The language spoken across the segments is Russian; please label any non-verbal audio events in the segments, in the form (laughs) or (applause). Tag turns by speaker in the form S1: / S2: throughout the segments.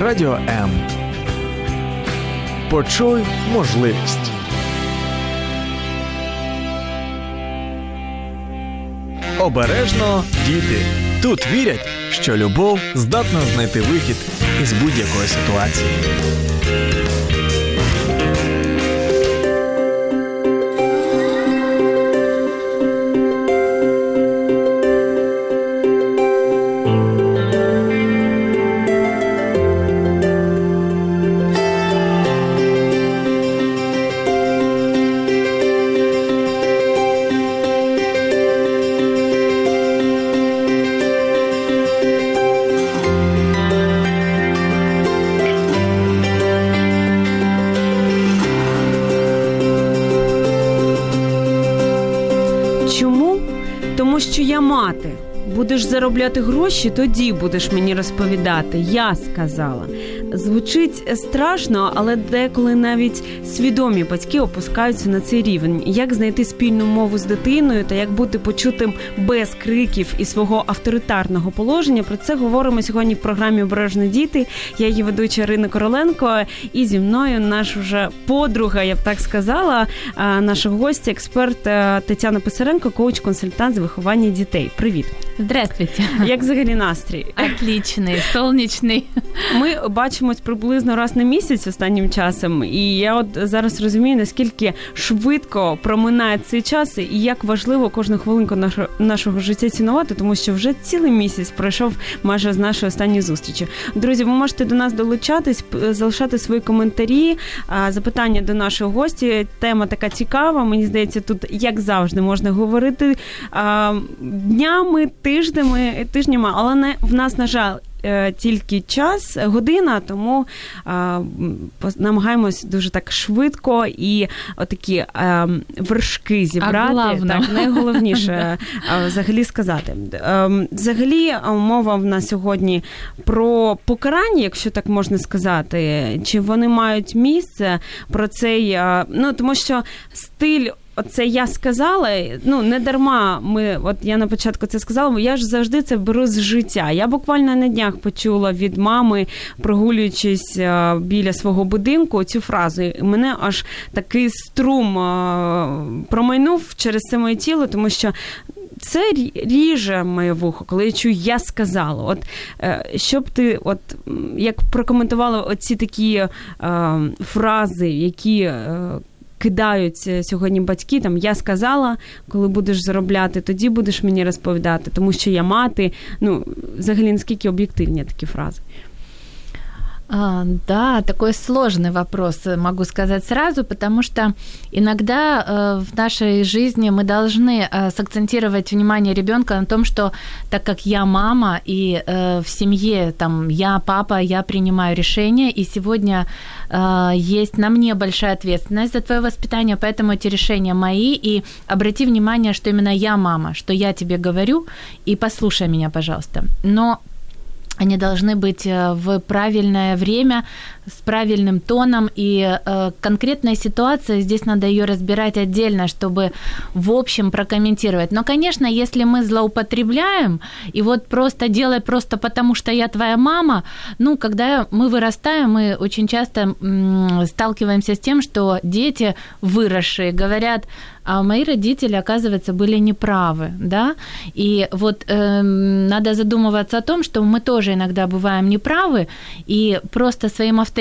S1: Радіо М. Почуй можливість. Обережно діти. Тут вірять, що любов здатна знайти вихід із будь-якої ситуації.
S2: Будеш заробляти гроші, тоді будеш мені розповідати. Я сказала. Звучить страшно, але деколи навіть свідомі батьки опускаються на цей рівень. Як знайти спільну мову з дитиною та як бути почутим без криків і свого авторитарного положення? Про це говоримо сьогодні в програмі Обережно діти. Я її ведуча Ірина Короленко, і зі мною наш вже подруга, я б так сказала, наша гостя, експерт е, Тетяна Писаренко, коуч-консультант з виховання дітей. Привіт,
S3: Здравствуйте.
S2: як взагалі настрій?
S3: Отличный, солнечный.
S2: Ми бачимось приблизно раз на місяць останнім часом, і я от зараз розумію, наскільки швидко проминає цей час, і як важливо кожну хвилинку нашого, нашого життя цінувати, тому що вже цілий місяць пройшов майже з нашої останньої зустрічі. Друзі, ви можете до нас долучатись, залишати свої коментарі, запитання до нашого гості. Тема така цікава. Мені здається, тут як завжди можна говорити днями, тижнями, тижнями, але не в нас, на жаль. е, Тільки час, година, тому а, намагаємось дуже так швидко і отакі а, вершки зібрати.
S3: главне.
S2: так, найголовніше (laughs) взагалі сказати. Ем, Взагалі, мова в нас сьогодні про покарання, якщо так можна сказати, чи вони мають місце про цей, а, ну тому що стиль. Оце я сказала, ну не дарма. Ми, от я на початку це сказала, бо я ж завжди це беру з життя. Я буквально на днях почула від мами, прогулюючись е, біля свого будинку, цю фразу. І мене аж такий струм е, промайнув через це моє тіло, тому що це ріже моє вухо, коли я чую, я сказала. От е, щоб ти, от як прокоментувала оці такі е, фрази, які. Е, Кидають е, сьогодні батьки, там я сказала, коли будеш заробляти, тоді будеш мені розповідати, тому що я мати. Ну, взагалі, наскільки об'єктивні такі фрази.
S3: А, да, такой сложный вопрос, э, могу сказать сразу, потому что иногда э, в нашей жизни мы должны э, сакцентировать внимание ребенка на том, что так как я мама и э, в семье там я папа, я принимаю решения, и сегодня э, есть на мне большая ответственность за твое воспитание, поэтому эти решения мои, и обрати внимание, что именно я мама, что я тебе говорю, и послушай меня, пожалуйста. Но они должны быть э, в правильное время, с правильным тоном, и э, конкретная ситуация, здесь надо ее разбирать отдельно, чтобы в общем прокомментировать. Но, конечно, если мы злоупотребляем, и вот просто делай просто потому, что я твоя мама, ну, когда мы вырастаем, мы очень часто м, сталкиваемся с тем, что дети выросшие говорят, а мои родители, оказывается, были неправы, да, и вот эм, надо задумываться о том, что мы тоже иногда бываем неправы, и просто своим авторитетом,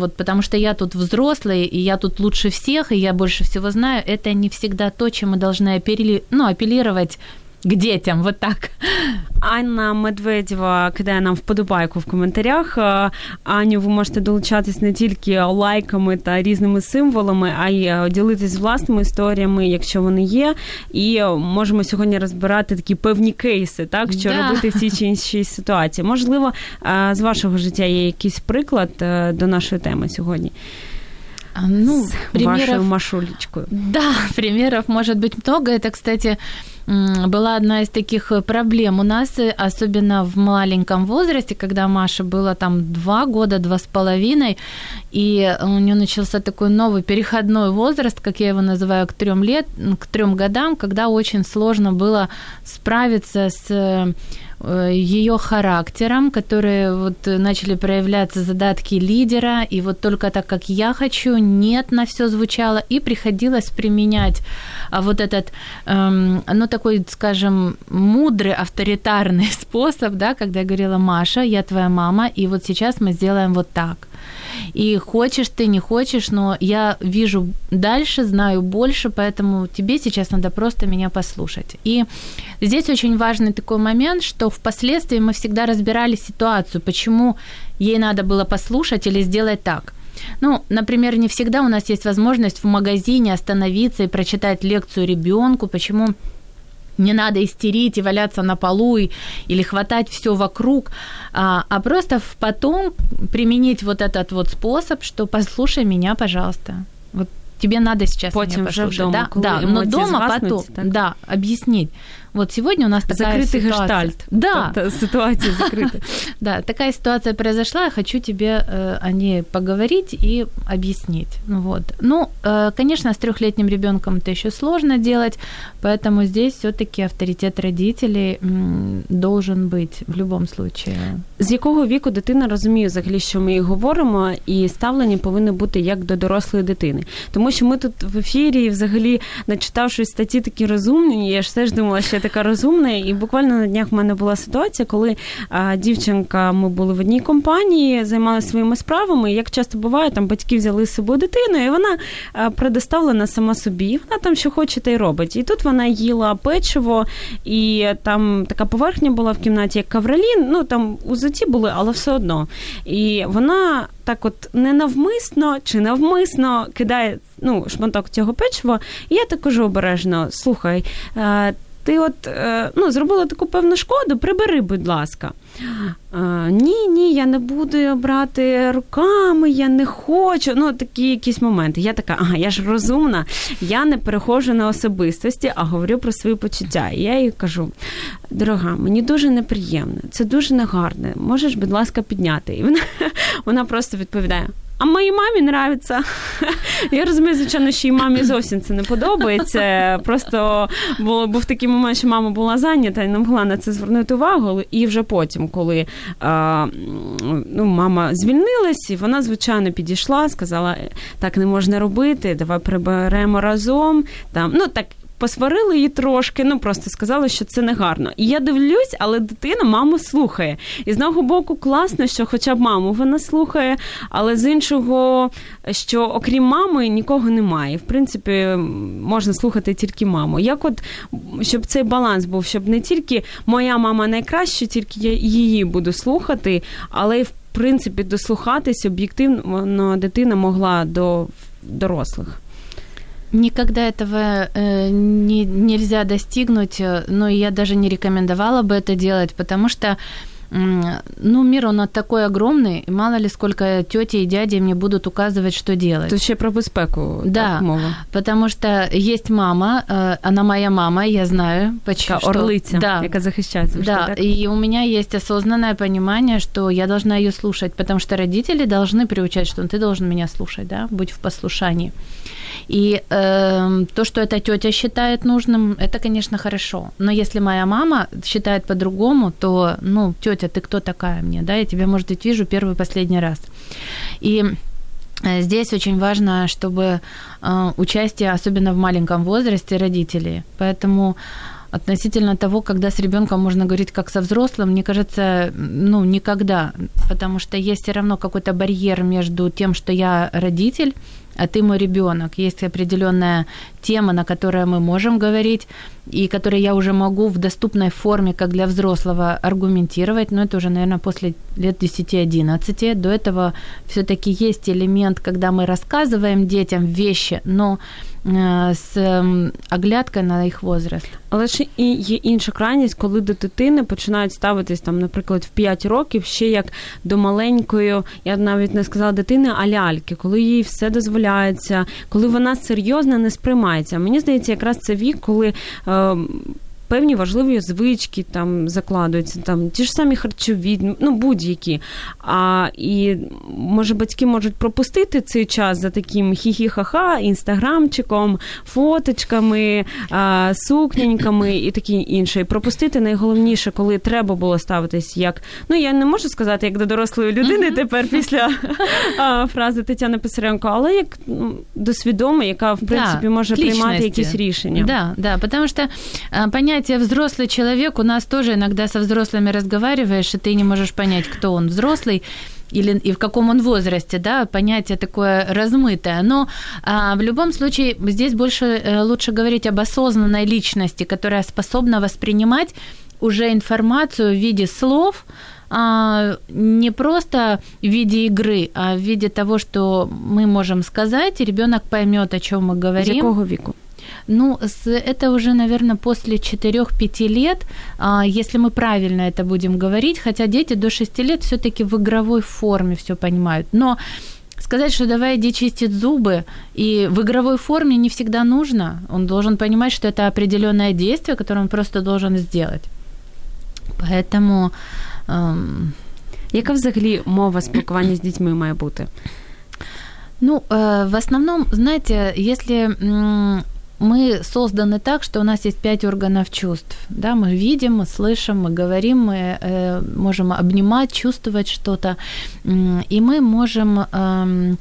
S3: вот потому что я тут взрослый, и я тут лучше всех, и я больше всего знаю, это не всегда то, чем мы должны апелли- ну, апеллировать к детям, вот так.
S2: Анна Медведєва кидає нам вподобайку в коментарях. Е, Аню, ви можете долучатись не тільки лайками та різними символами, а й е, ділитись власними історіями, якщо вони є. І е, можемо сьогодні розбирати такі певні кейси, так що
S3: Да.
S2: робити в цій чи іншій ситуації. Можливо, е, з вашого життя є якийсь приклад е, до нашої теми сьогодні.
S3: А, Ну,
S2: з вашою
S3: примеров
S2: машулечкою.
S3: Да, примеров может быть много. Это, кстати, м, была одна из таких э, проблем у нас, э, особенно в маленьком возрасте, когда Маше было там два года, два с половиной, и у нее начался такой новый переходной возраст, как я его называю, к трем лет, к трем годам, когда очень сложно было справиться с э, ее характером, которые вот начали проявляться задатки лидера, и вот только так, как я хочу, нет на все звучало, и приходилось применять а вот этот, эм, ну, такой, скажем, мудрый, авторитарный (laughs) способ, да, когда я говорила, Маша, я твоя мама, и вот сейчас мы сделаем вот так. И хочешь ты, не хочешь, но я вижу дальше, знаю больше, поэтому тебе сейчас надо просто меня послушать. И здесь очень важный такой момент, что впоследствии мы всегда разбирали ситуацию, почему ей надо было послушать или сделать так. Ну, например, не всегда у нас есть возможность в магазине остановиться и прочитать лекцию ребенку, почему не надо истерить и валяться на полу и, или хватать все вокруг, а, а просто потом применить вот этот вот способ, что послушай меня, пожалуйста. Вот тебе надо сейчас
S2: Потім
S3: меня послушать.
S2: Вже вдома,
S3: да, да, но дома потом,
S2: так?
S3: да, объяснить. Вот сегодня у нас такая
S2: Закрытый
S3: ситуация.
S2: гештальт.
S3: Да.
S2: Тобто ситуация (laughs) закрыта.
S3: Да, такая ситуация произошла, я хочу тебе э, о ней поговорить и объяснить. Вот. Ну, э, конечно, с трехлетним ребенком это еще сложно делать, поэтому здесь все-таки авторитет родителей м, должен быть в любом случае.
S2: З якого віку дитина розуміє взагалі, що ми їй говоримо, і ставлення повинно бути як до дорослої дитини. Тому що ми тут в ефірі, взагалі, начитавшись статті такі розумні, я ж теж думала, що я така розумна. І буквально на днях в мене була ситуація, коли а, дівчинка, ми були в одній компанії, займалися своїми справами. Як часто буває, там батьки взяли з собою дитину, і вона а, предоставлена сама собі. Вона там що хоче, та й робить. І тут вона їла печиво, і там така поверхня була в кімнаті, як кавралін. Ну там у заті були, але все одно. І вона так, от ненавмисно чи навмисно кидає ну, шматок цього печива. І я також обережно слухай. Е, ти от е, ну, зробила таку певну шкоду, прибери, будь ласка. А, ні, ні, я не буду брати руками, я не хочу. Ну, такі якісь моменти. Я така, ага, я ж розумна, я не перехожу на особистості, а говорю про свої почуття. І я їй кажу: дорога, мені дуже неприємно, це дуже негарне. Можеш, будь ласка, підняти. І вона, (laughs) вона просто відповідає: а моїй мамі нравиться. Я розумію, звичайно, що і мамі зовсім це не подобається. Просто було, був такий момент, що мама була зайнята і не могла на це звернути увагу. І вже потім, коли а, ну, мама звільнилась, і вона, звичайно, підійшла, сказала: так не можна робити, давай приберемо разом. Там, ну, так, посварили її трошки, ну просто сказали, що це не гарно. І я дивлюсь, але дитина маму слухає. І з одного боку, класно, що хоча б маму вона слухає, але з іншого, що окрім мами нікого немає. В принципі, можна слухати тільки маму. Як от щоб цей баланс був, щоб не тільки моя мама найкраща, тільки я її буду слухати, але й в принципі дослухатись об'єктивно дитина могла до дорослих.
S3: Никогда этого э, не, нельзя достигнуть, э, но я даже не рекомендовала бы это делать, потому что ну, мир, он такой огромный, мало ли сколько тети и дяди мне будут указывать, что делать.
S2: Тут ще про безпеку
S3: да,
S2: так, мова.
S3: потому что есть мама, э, она моя мама, я знаю, почему.
S2: Така орлиця,
S3: да,
S2: яка захищає.
S3: Да,
S2: так?
S3: и у меня есть осознанное понимание, что я должна ее слушать, потому что родители должны приучать, что ты должен меня слушать, да, будь в послушании. И э, то, что эта тетя считает нужным, это, конечно, хорошо. Но если моя мама считает по-другому, то, ну, тетя, ты кто такая мне, да? Я тебя, может быть, вижу первый последний раз. И э, Здесь очень важно, чтобы э, участие, особенно в маленьком возрасте, родителей. Поэтому относительно того, когда с ребенком можно говорить как со взрослым, мне кажется, ну, никогда, потому что есть все равно какой-то барьер между тем, что я родитель, а ты мой ребенок. Есть определенная тема, на которой мы можем говорить, и которой я уже могу в доступной форме, как для взрослого, аргументировать, но это уже, наверное, после лет 10-11. До этого все-таки есть элемент, когда мы рассказываем детям вещи, но з оглядкою на їх возраст.
S2: Але ж і є інша крайність, коли до дитини починають ставитись там, наприклад, в 5 років ще як до маленької, я навіть не сказала дитини, а ляльки, коли їй все дозволяється, коли вона серйозно не сприймається. Мені здається, якраз це вік, коли. Е, певні важливі звички там закладуються, там ті ж самі харчові, ну будь-які. А і може батьки можуть пропустити цей час за таким хі-хі-ха-ха, інстаграмчиком, фоточками, а, сукняньками і таке інше. І пропустити найголовніше, коли треба було ставитись як. Ну я не можу сказати, як до дорослої людини mm-hmm. тепер після а, фрази Тетяни Писаренко, але як ну, до свідомої, яка в принципі да, може приймати якісь рішення.
S3: Да, да, потому что понятие взрослый человек у нас тоже иногда со взрослыми разговариваешь, и ты не можешь понять, кто он взрослый или и в каком он возрасте, да, понятие такое размытое. Но а, в любом случае здесь больше э, лучше говорить об осознанной личности, которая способна воспринимать уже информацию в виде слов, а, не просто в виде игры, а в виде того, что мы можем сказать, и ребенок поймет, о чем мы говорим. С
S2: какого веку?
S3: Ну, это уже, наверное, после 4-5 лет, а, если мы правильно это будем говорить, хотя дети до 6 лет все таки в игровой форме все понимают. Но сказать, что давай иди чистить зубы, и в игровой форме не всегда нужно. Он должен понимать, что это определенное действие, которое он просто должен сделать. Поэтому...
S2: Эм... Яка взагалі мова спілкування з дітьми має бути?
S3: Ну, э, в основном, знаете, если мы созданы так, что у нас есть пять органов чувств. Да, мы видим, мы слышим, мы говорим, мы э, можем обнимать, чувствовать что-то. И мы можем, э,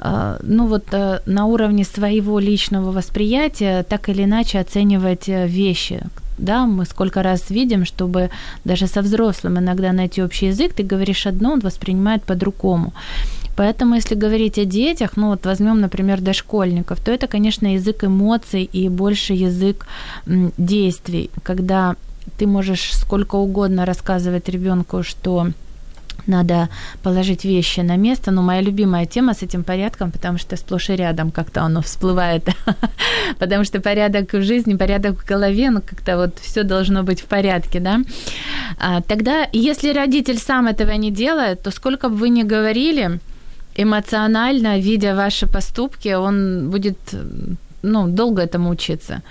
S3: э, ну вот, э, на уровне своего личного восприятия так или иначе оценивать э, вещи, да, мы сколько раз видим, чтобы даже со взрослым иногда найти общий язык, ты говоришь одно, он воспринимает по-другому. Поэтому, если говорить о детях, ну вот возьмем, например, дошкольников, то это, конечно, язык эмоций и больше язык действий, когда ты можешь сколько угодно рассказывать ребенку, что надо положить вещи на место. Но моя любимая тема с этим порядком, потому что сплошь и рядом как-то оно всплывает. (laughs) потому что порядок в жизни, порядок в голове, ну как-то вот все должно быть в порядке, да. А, тогда, если родитель сам этого не делает, то сколько бы вы ни говорили, эмоционально, видя ваши поступки, он будет ну, долго этому учиться.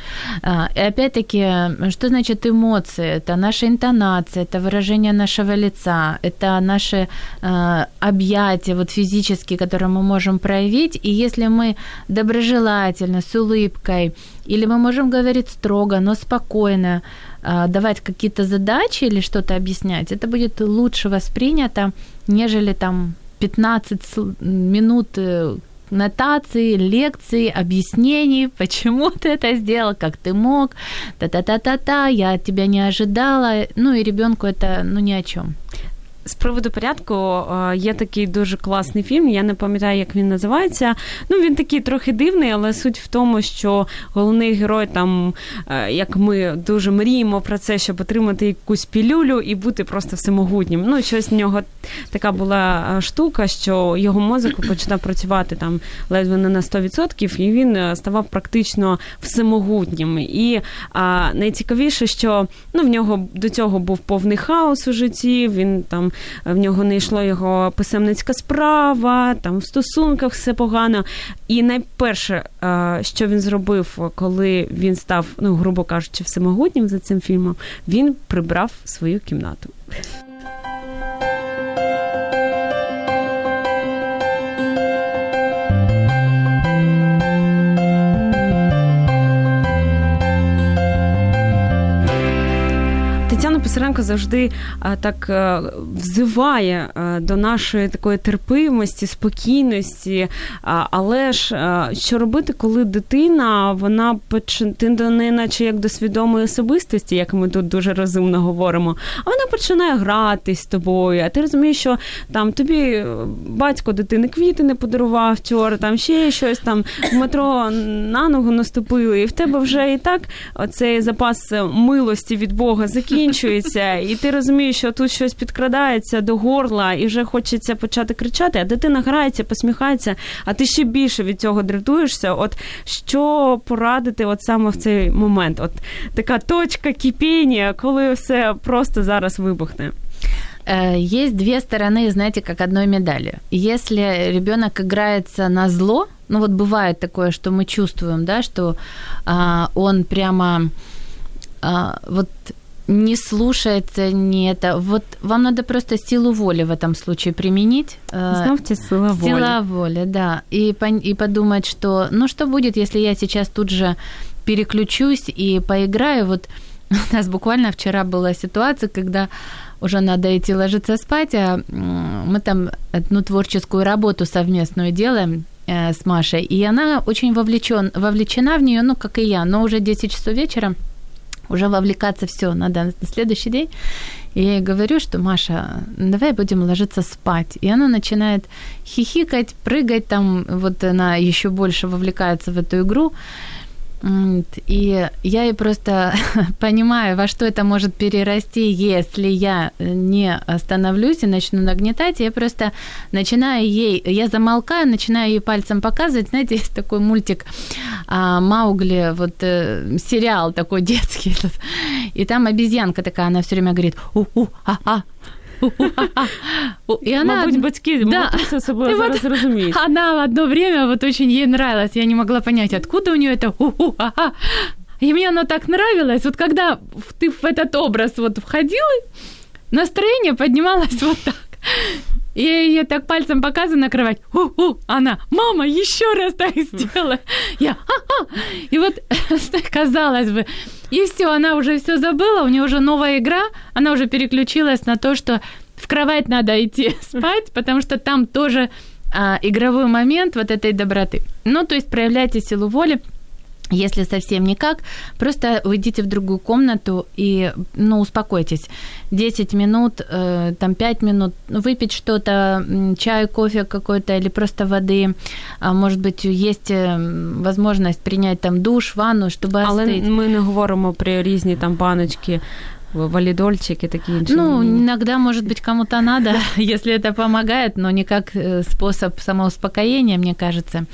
S3: А, и опять-таки, что значит эмоции? Это наша интонация, это выражение нашего лица, это наши э, объятия вот физические, которые мы можем проявить. И если мы доброжелательно, с улыбкой, или мы можем говорить строго, но спокойно, э, давать какие-то задачи или что-то объяснять, это будет лучше воспринято, нежели там 15 минут э, нотации, лекций, объяснений, (laughs) почему ты это сделал, как ты мог, та-та-та-та-та, я тебя не ожидала. Ну и ребенку это ну ни о чем.
S2: З приводу порядку є такий дуже класний фільм. Я не пам'ятаю, як він називається. Ну він такий трохи дивний, але суть в тому, що головний герой там, як ми дуже мріємо про це, щоб отримати якусь пілюлю і бути просто всемогутнім. Ну, щось в нього така була штука, що його мозок починав працювати там ледве не на 100%, і він ставав практично всемогутнім. І а, найцікавіше, що ну, в нього до цього був повний хаос у житті. Він там в нього не йшло його писемницька справа, там в стосунках все погано. І найперше, що він зробив, коли він став, ну грубо кажучи, всемогутнім за цим фільмом, він прибрав свою кімнату. Писаренко завжди так е, взиває е, до нашої такої терпимості, спокійності. Але ж е, що робити, коли дитина вона ти до неї, наче як до свідомої особистості, як ми тут дуже розумно говоримо, а вона починає грати з тобою. А ти розумієш, що там тобі батько дитини квіти не подарував вчора, там ще щось там в метро на ногу наступили, і в тебе вже і так оцей запас милості від Бога закінчується дивишся, і ти розумієш, що тут щось підкрадається до горла, і вже хочеться почати кричати, а дитина грається, посміхається, а ти ще більше від цього дратуєшся. От що порадити от саме в цей момент? От така точка кипіння, коли все просто зараз вибухне.
S3: Э, есть две стороны, знаете, как одной медали. Если ребенок играется на зло, ну вот бывает такое, что мы чувствуем, да, что а, он прямо а, вот не слушается, не это. Вот вам надо просто силу воли в этом случае применить.
S2: Знаете, сила воли.
S3: Сила воли, да. И, и подумать, что, ну что будет, если я сейчас тут же переключусь и поиграю. Вот (laughs) у нас буквально вчера была ситуация, когда уже надо идти ложиться спать, а мы там одну творческую работу совместную делаем э, с Машей, и она очень вовлечен, вовлечена в нее, ну, как и я, но уже 10 часов вечера уже вовлекаться все надо на следующий день. И я ей говорю, что Маша, давай будем ложиться спать. И она начинает хихикать, прыгать там, вот она еще больше вовлекается в эту игру. И я и просто (laughs) понимаю, во что это может перерасти, если я не остановлюсь и начну нагнетать. Я просто начинаю ей, я замолкаю, начинаю ей пальцем показывать. Знаете, есть такой мультик а, Маугли, вот э, сериал такой детский. И там обезьянка такая, она все время говорит у-у-а-а, (laughs)
S2: и она, Мабуть, батьки да. це собою зараз вот розуміють.
S3: Она в одно время вот очень ей нравилось. Я не могла понять, откуда у нее это И мне оно так нравилось. Вот когда ты в этот образ вот входила, настроение поднималось (laughs) вот так. И я ей так пальцем показываю на кровать. У-у, она, мама, еще раз так (laughs) сделала. Я, ха-ха. И вот, (laughs) казалось бы, и все, она уже все забыла, у нее уже новая игра, она уже переключилась на то, что в кровать надо идти (laughs) спать, потому что там тоже а, игровой момент вот этой доброты. Ну, то есть проявляйте силу воли, если совсем никак, просто уйдите в другую комнату и, ну, успокойтесь. 10 минут, э, там 5 минут, выпить что-то, чай, кофе какой-то или просто воды. А может быть, есть э, возможность принять там душ, ванну, чтобы
S2: Але остыть. ми не говоримо про різні там баночки валидольчик и такие.
S3: Ну, иногда, может быть, кому-то надо, (laughs) если это помогает, но не как э, способ самоуспокоения, мне кажется.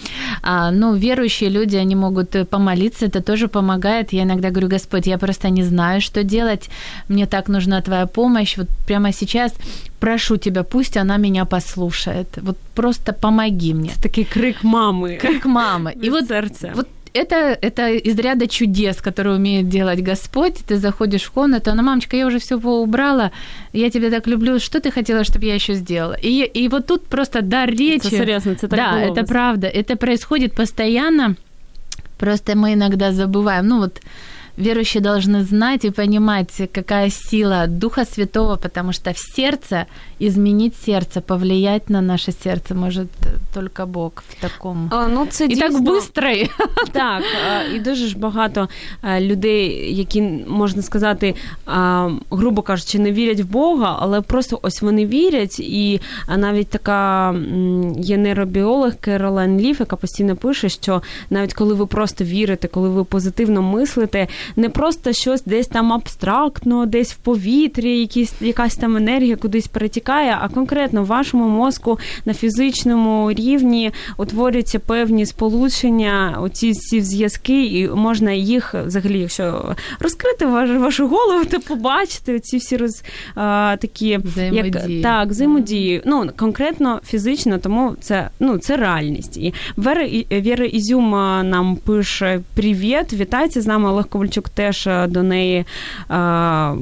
S3: А, ну, верующие люди, они могут э, помолиться, это тоже помогает. Я иногда говорю, Господь, я просто не знаю, что делать, мне так нужна Твоя помощь. Вот прямо сейчас прошу тебя, пусть она меня послушает. Вот просто помоги мне.
S2: Это такой крик мамы.
S3: Крик мамы. (laughs)
S2: И вот, сердце.
S3: вот это, это из ряда чудес, которые умеет делать Господь. Ты заходишь в комнату, она, мамочка, я уже все убрала, я тебя так люблю, что ты хотела, чтобы я еще сделала? И, и вот тут просто дар речи. Это
S2: серьезно, это
S3: Да, это правда. Это происходит постоянно. Просто мы иногда забываем. Ну вот верующие должны знать и понимать, какая сила Духа Святого, потому что в сердце, изменить сердце, повлиять на наше сердце может только Бог в такому.
S2: А, ну, це
S3: і
S2: дійсно...
S3: так (laughs) быстро.
S2: Так, і дуже ж багато людей, які, можна сказати, грубо кажучи, не вірять в Бога, але просто ось вони вірять. І навіть така є нейробіолог Керолайн Ліф, яка постійно пише, що навіть коли ви просто вірите, коли ви позитивно мислите, Не просто щось десь там абстрактно, десь в повітрі, якісь, якась там енергія кудись перетікає, а конкретно в вашому мозку на фізичному рівні утворюються певні сполучення, оці ці зв'язки, і можна їх взагалі, якщо розкрити вашу, голову, то побачити ці всі роз а, такі
S3: взаємодії.
S2: Як, так, взаємодії. Ну конкретно фізично, тому це ну це реальність. І Вера Віра Ізюм нам пише привіт, вітайте з нами Олег Ковальчук Ковальчук теж е, до неї а,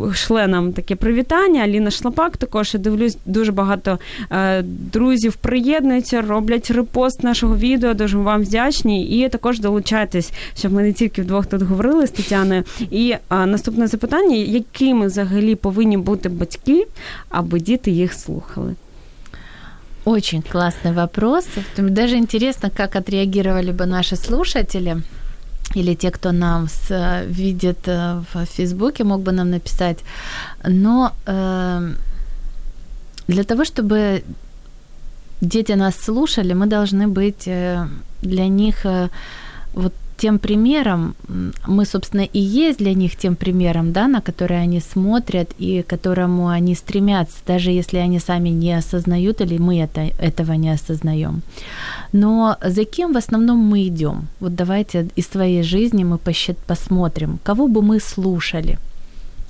S2: е, шле нам таке привітання. Аліна Шлапак також я дивлюсь, дуже багато а, е, друзів приєднуються, роблять репост нашого відео. Дуже вам вдячні. І також долучайтесь, щоб ми не тільки вдвох тут говорили з Тетяною. І а, наступне запитання: якими взагалі повинні бути батьки, аби діти їх слухали?
S3: Очень классный вопрос. Даже интересно, как отреагировали бы наши слушатели или те, кто нас видит э, в Фейсбуке, мог бы нам написать. Но э, для того, чтобы дети нас слушали, мы должны быть э, для них э, вот тем примером, мы, собственно, и есть для них тем примером, да, на который они смотрят и к которому они стремятся, даже если они сами не осознают или мы это, этого не осознаем. Но за кем в основном мы идем? Вот давайте из своей жизни мы посмотрим, кого бы мы слушали –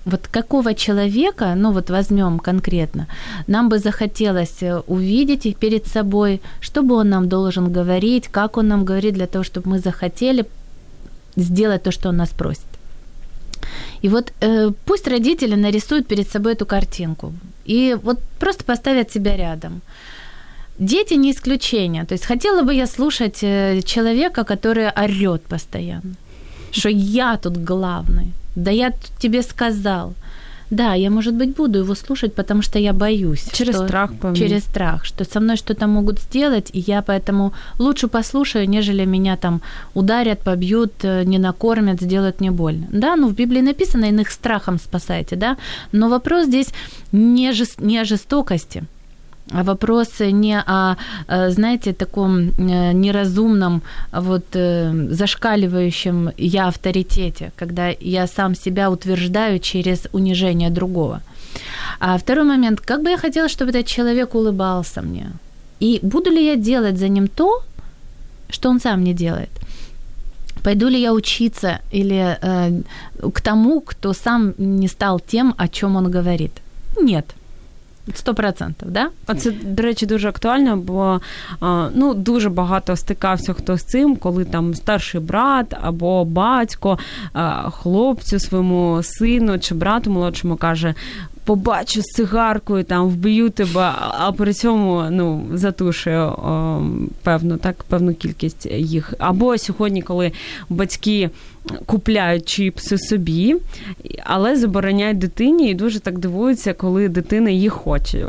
S3: вот какого человека, ну вот возьмем конкретно, нам бы захотелось э, увидеть перед собой, что бы он нам должен говорить, как он нам говорит для того, чтобы мы захотели сделать то, что он нас просит. И вот э, пусть родители нарисуют перед собой эту картинку и вот просто поставят себя рядом. Дети не исключение. То есть хотела бы я слушать э, человека, который орет постоянно, что я тут главный, да я тебе сказал. Да, я, может быть, буду его слушать, потому что я боюсь.
S2: Через
S3: что,
S2: страх, по
S3: Через страх, что со мной что-то могут сделать, и я поэтому лучше послушаю, нежели меня там ударят, побьют, э, не накормят, сделают мне больно. Да, ну в Библии написано, иных страхом спасайте, да, но вопрос здесь не, жест, не о жестокости, вопрос не о, э, знаете, таком э, неразумном, вот зашкаливающем я авторитете, когда я сам себя утверждаю через унижение другого. А второй момент, как бы я хотела, чтобы этот человек улыбался мне. И буду ли я делать за ним то, что он сам не делает? Пойду ли я учиться или э, к тому, кто сам не стал тем, о чем он говорит? Нет. Сто процентів, да?
S2: А це, до речі, дуже актуально, бо ну, дуже багато стикався хто з цим, коли там старший брат або батько хлопцю своєму сину чи брату молодшому каже: побачу з цигаркою, там вб'ю тебе, а при цьому ну, затушує певну, так, певну кількість їх. Або сьогодні, коли батьки купляють чіпси собі, але забороняють дитині і дуже так дивуються, коли дитина їх хоче.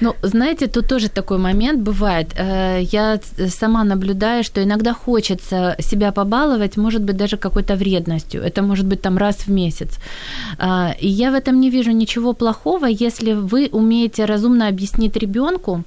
S3: Ну, знаете, тут тоже такой момент бывает. Э, я сама наблюдаю, что иногда хочется себя побаловать, может быть, даже какой-то вредностью. Это может быть там раз в месяц. И я в этом не вижу ничего плохого, если вы умеете разумно объяснить ребенку,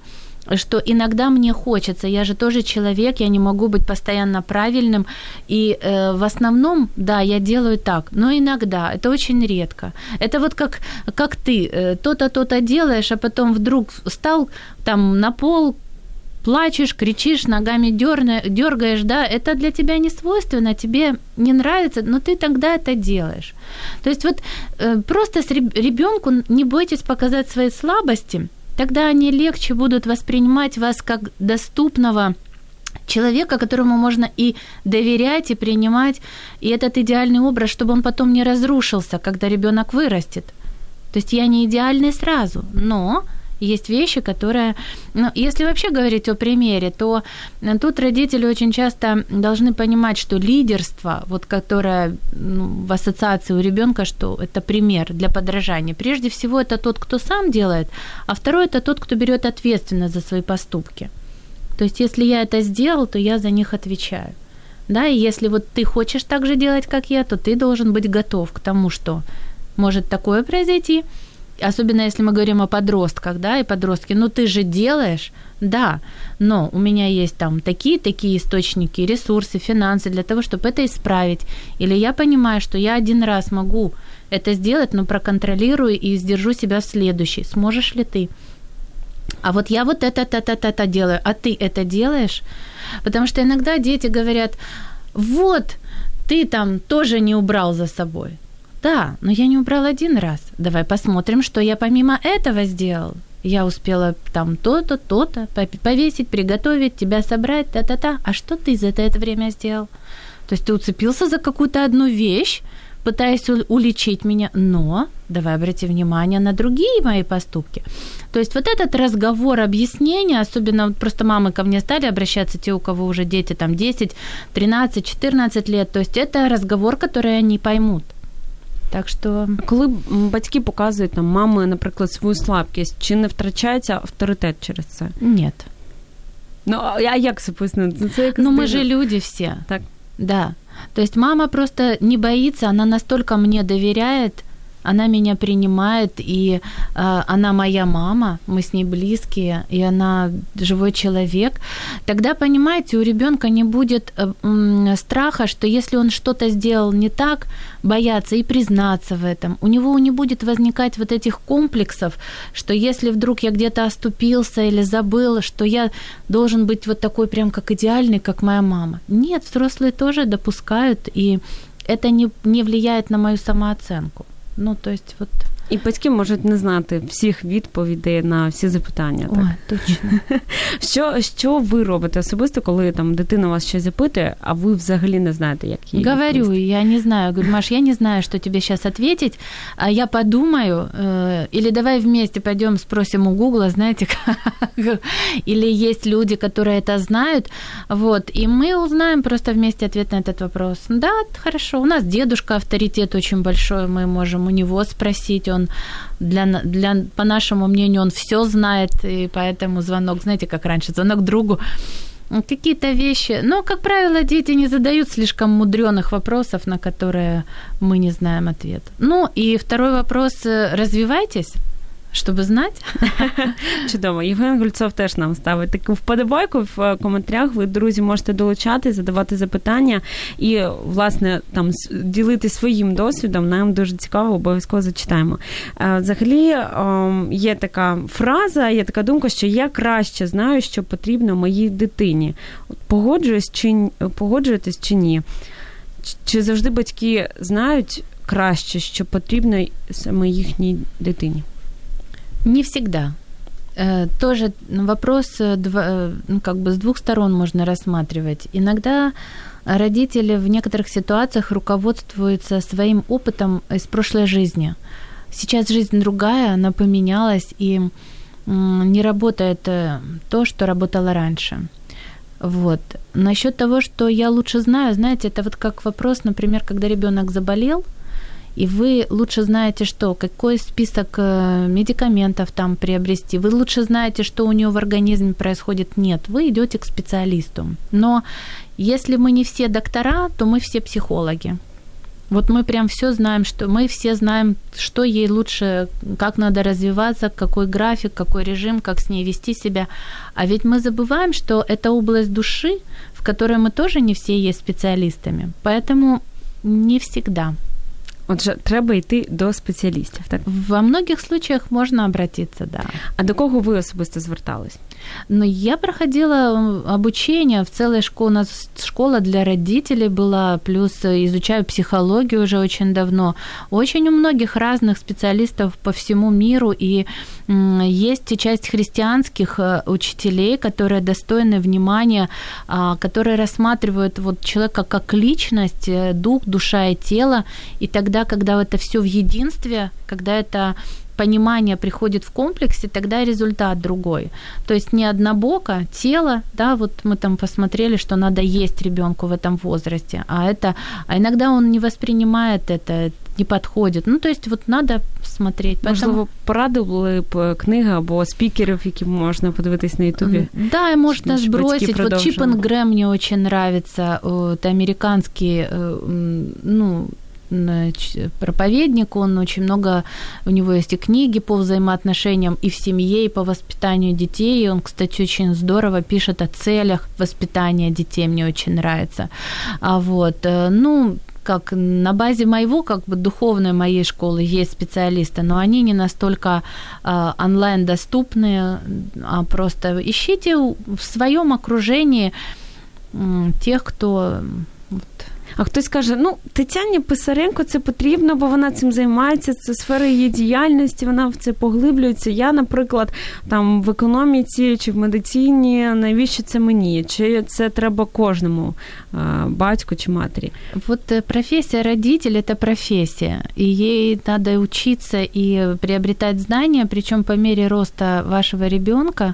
S3: что иногда мне хочется, я же тоже человек, я не могу быть постоянно правильным, и э, в основном, да, я делаю так, но иногда, это очень редко. Это вот как, как ты, э, то-то, то-то делаешь, а потом вдруг стал там на пол, плачешь, кричишь, ногами дергаешь, да, это для тебя не свойственно, тебе не нравится, но ты тогда это делаешь. То есть вот э, просто с ребенку не бойтесь показать свои слабости, тогда они легче будут воспринимать вас как доступного человека, которому можно и доверять, и принимать. И этот идеальный образ, чтобы он потом не разрушился, когда ребенок вырастет. То есть я не идеальный сразу, но есть вещи, которые... Ну, если вообще говорить о примере, то э, тут родители очень часто должны понимать, что лидерство, вот которое ну, в ассоциации у ребенка, что это пример для подражания. Прежде всего, это тот, кто сам делает, а второй это тот, кто берет ответственность за свои поступки. То есть, если я это сделал, то я за них отвечаю. Да, и если вот ты хочешь так же делать, как я, то ты должен быть готов к тому, что может такое произойти, особенно если мы говорим о подростках, да, и подростки, ну ты же делаешь, да, но у меня есть там такие-такие источники, ресурсы, финансы для того, чтобы это исправить. Или я понимаю, что я один раз могу это сделать, но проконтролирую и сдержу себя в следующий. Сможешь ли ты? А вот я вот это, это, это, это делаю, а ты это делаешь? Потому что иногда дети говорят, вот, ты там тоже не убрал за собой. Да, но я не убрал один раз. Давай посмотрим, что я помимо этого сделал. Я успела там то-то, то-то, повесить, приготовить, тебя собрать, та-та-та. А что ты за это время сделал? То есть ты уцепился за какую-то одну вещь, пытаясь уличить меня, но давай обрати внимание на другие мои поступки. То есть вот этот разговор, объяснение, особенно вот просто мамы ко мне стали обращаться, те, у кого уже дети там 10, 13, 14 лет, то есть это разговор, который они поймут. Так що,
S2: коли батьки показують там мами, наприклад, свою слабкість, чи не втрачається авторитет через це?
S3: Ні.
S2: Ну, а як це пояснити?
S3: Це ну, мы же люди все. Так. Да. То есть мама просто не боится, она настолько мне доверяет, она меня принимает, и э, она моя мама, мы с ней близкие, и она живой человек, тогда, понимаете, у ребенка не будет э, страха, что если он что-то сделал не так, бояться и признаться в этом. У него не будет возникать вот этих комплексов, что если вдруг я где-то оступился или забыл, что я должен быть вот такой прям как идеальный, как моя мама. Нет, взрослые тоже допускают, и это не, не влияет на мою самооценку. Ну, то есть вот...
S2: І батьки можуть не знати всіх відповідей на всі запитання. Так?
S3: Ой, точно. (laughs)
S2: Що що ви робите особисто, коли там дитина вас щось запитує, а ви взагалі не знаєте, як її
S3: Говорю,
S2: відповісти?
S3: я не знаю. Говорю, Маш, я не знаю, что тебе сейчас ответить, а я подумаю, э, или давай вместе пойдем спросим у Гугла, знаете, как. (laughs) или есть люди, которые это знают, вот, и мы узнаем просто вместе ответ на этот вопрос. Да, хорошо, у нас дедушка авторитет очень большой, мы можем у него спросить, он для, для, по нашему мнению, он все знает, и поэтому звонок, знаете, как раньше, звонок другу, какие-то вещи. Но, как правило, дети не задают слишком мудреных вопросов, на которые мы не знаем ответ. Ну и второй вопрос. Развивайтесь щоб знати. (laughs)
S2: Чудово. Євген Гульцов теж нам ставить таку вподобайку в е, коментарях. Ви, друзі, можете долучати, задавати запитання і, власне, там ділити своїм досвідом. Нам дуже цікаво, обов'язково зачитаємо. Е, взагалі ем, є така фраза, є така думка, що я краще знаю, що потрібно моїй дитині. Погоджуюсь чи погоджуєтесь чи ні? Чи завжди батьки знають краще, що потрібно саме їхній дитині?
S3: Не всегда. Э, тоже вопрос э, э, ну, как бы с двух сторон можно рассматривать. Иногда родители в некоторых ситуациях руководствуются своим опытом из прошлой жизни. Сейчас жизнь другая, она поменялась, и не работает то, что работало раньше. Вот. Насчет того, что я лучше знаю, знаете, это вот как вопрос, например, когда ребенок заболел – и вы лучше знаете, что, какой список э, медикаментов там приобрести, вы лучше знаете, что у него в организме происходит. Нет, вы идете к специалисту. Но если мы не все доктора, то мы все психологи. Вот мы прям все знаем, что мы все знаем, что ей лучше, как надо развиваться, какой график, какой режим, как с ней вести себя. А ведь мы забываем, что это область души, в которой мы тоже не все есть специалистами. Поэтому не всегда.
S2: Отже, треба йти до спеціалістів. Так
S3: во многих случаях можна обратиться, да.
S2: А до кого ви особисто звертались?
S3: Ну, я проходила обучение в целой школе. У нас школа для родителей была, плюс изучаю психологию уже очень давно. Очень у многих разных специалистов по всему миру, и есть часть христианских э, учителей, которые достойны внимания, а, которые рассматривают вот человека как личность, э, дух, душа и тело, и тогда, когда это все в единстве, когда это понимание приходит в комплексе, тогда результат другой. То есть не однобоко тело, да, вот мы там посмотрели, что надо есть ребенку в этом возрасте, а это, а иногда он не воспринимает это, не подходит. Ну, то есть вот надо смотреть.
S2: Поэтому... Можливо, порадили б книги або спікерів, які можна подивитись на Ютубе.
S3: Да, можно сбросить. Вот Чип Грэм мне очень нравится. Это американский, э, ну, проповедник, он очень много, у него есть и книги по взаимоотношениям и в семье, и по воспитанию детей, и он, кстати, очень здорово пишет о целях воспитания детей, мне очень нравится. А вот, э, ну, как на базе моего, как бы духовной моей школы есть специалисты, но они не настолько э, онлайн доступные, а просто ищите в своем окружении э, тех, кто вот,
S2: А хтось каже: ну, Тетяні Писаренко це потрібно, бо вона цим займається, це сфера її діяльності, вона в це поглиблюється. Я, наприклад, там в економіці чи в медицині, навіщо це мені? Чи це треба кожному батьку чи матері?
S3: Вот э, профессия родитель – это профессия, и ей надо учиться и приобретать знания, причем по мере роста вашего ребенка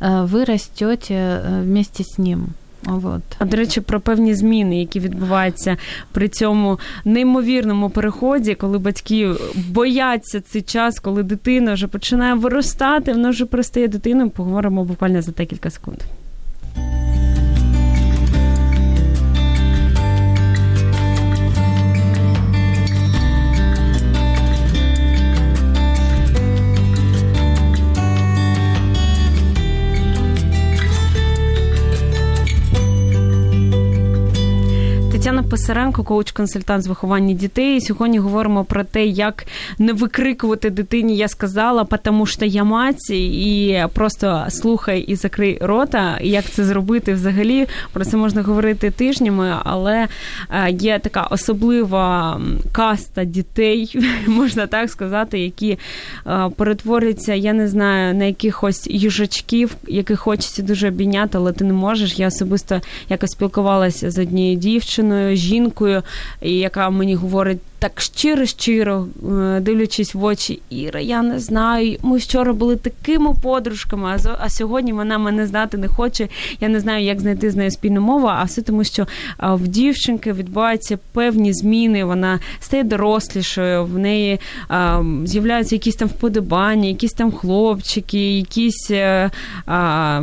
S3: э, вы растете э, вместе с ним. От.
S2: А до речі, про певні зміни, які відбуваються при цьому неймовірному переході, коли батьки бояться цей час, коли дитина вже починає виростати, вона вже перестає дитиною. Поговоримо буквально за декілька секунд. Писаренко, коуч-консультант з виховання дітей. Сьогодні говоримо про те, як не викрикувати дитині. Я сказала, тому що я мать, і просто слухай і закрий рота. Як це зробити взагалі? Про це можна говорити тижнями, але е, є така особлива каста дітей, (laughs) можна так сказати, які е, перетворюються, я не знаю, на якихось їжачків, яких хочеться дуже обійняти, але ти не можеш. Я особисто якось спілкувалася з однією дівчиною, жінкою, яка мені говорить так щиро-щиро, е, дивлячись в очі, Іра, я не знаю. Ми вчора були такими подружками, а сьогодні вона мене знати не хоче. Я не знаю, як знайти з нею спільну мову, а все тому, що в дівчинки відбуваються певні зміни. Вона стає дорослішою, в неї а, з'являються якісь там вподобання, якісь там хлопчики, якісь а, а,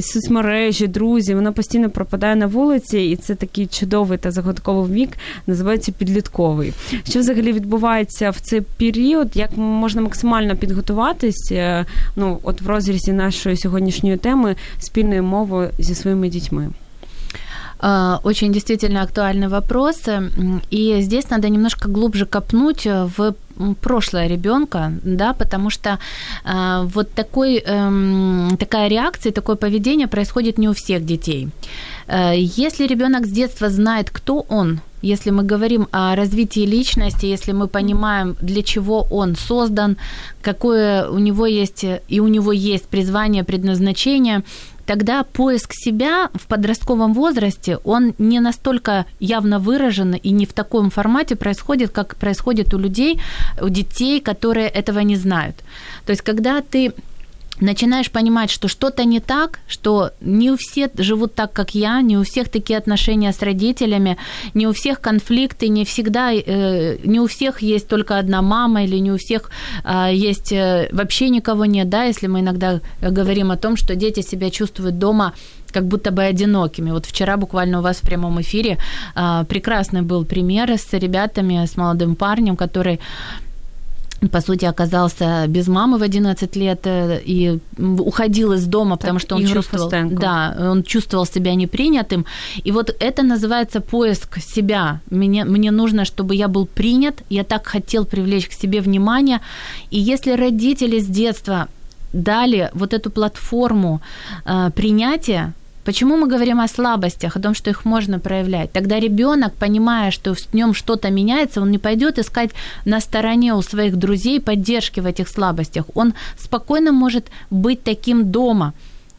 S2: соцмережі, друзі. Вона постійно пропадає на вулиці, і це такий чудовий та загадковий вік, називається підлітковий. Що взагалі відбувається в цей період? Як можна максимально підготуватись? Е, ну, от в розрізі нашої сьогоднішньої теми спільної мови зі своїми дітьми?
S3: Очень действительно актуальный вопрос. И здесь надо немножко глубже копнуть в прошлое ребенка, да, потому что э, вот такой, э, такая реакция, такое поведение происходит не у всех детей. Э, если ребенок с детства знает, кто он, если мы говорим о развитии личности, если мы понимаем, для чего он создан, какое у него есть и у него есть призвание, предназначение, тогда поиск себя в подростковом возрасте, он не настолько явно выражен и не в таком формате происходит, как происходит у людей, у детей, которые этого не знают. То есть когда ты начинаешь понимать, что что-то не так, что не у всех живут так, как я, не у всех такие отношения с родителями, не у всех конфликты, не всегда, э, не у всех есть только одна мама или не у всех э, есть э, вообще никого нет, да, если мы иногда говорим о том, что дети себя чувствуют дома как будто бы одинокими. Вот вчера буквально у вас в прямом эфире э, прекрасный был пример с ребятами, с молодым парнем, который по сути, оказался без мамы в 11 лет э, и уходил из дома, потому так, что он чувствовал, да, он чувствовал себя непринятым. И вот это называется поиск себя. Мне, мне нужно, чтобы я был принят, я так хотел привлечь к себе внимание. И если родители с детства дали вот эту платформу э, принятия, Почему мы говорим о слабостях, о том, что их можно проявлять? Тогда ребенок, понимая, что в нем что-то меняется, он не пойдет искать на стороне у своих друзей поддержки в этих слабостях. Он спокойно может быть таким дома.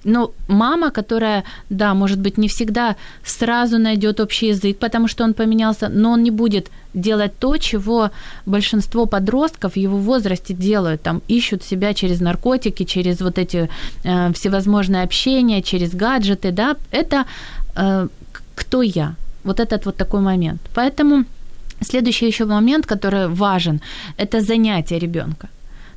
S3: Но мама, которая, да, может быть, не всегда сразу найдет общий язык, потому что он поменялся, но он не будет делать то, чего большинство подростков в его возрасте делают. Там ищут себя через наркотики, через вот эти э, всевозможные общения, через гаджеты, да. Это э, кто я? Вот этот вот такой момент. Поэтому следующий еще момент, который важен, это занятие ребенка.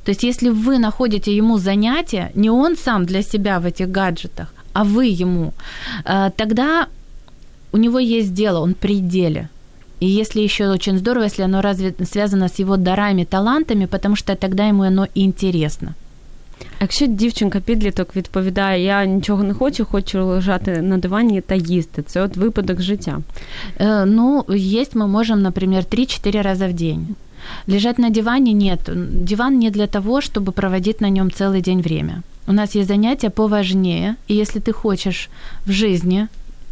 S3: То есть если вы находите ему занятие, не он сам для себя в этих гаджетах, а вы ему, э, тогда у него есть дело, он при деле. И если еще очень здорово, если оно разве связано с его дарами, талантами, потому что тогда ему оно интересно.
S2: А якщо дівчинка підліток відповідає, я нічого не хочу, хочу лежати на дивані та їсти, це от випадок життя.
S3: Э, ну, есть мы можем, например, 3-4 раза в день. Лежать на диване нет. Диван не для того, чтобы проводить на нем целый день время. У нас есть занятия поважнее, и если ты хочешь в жизни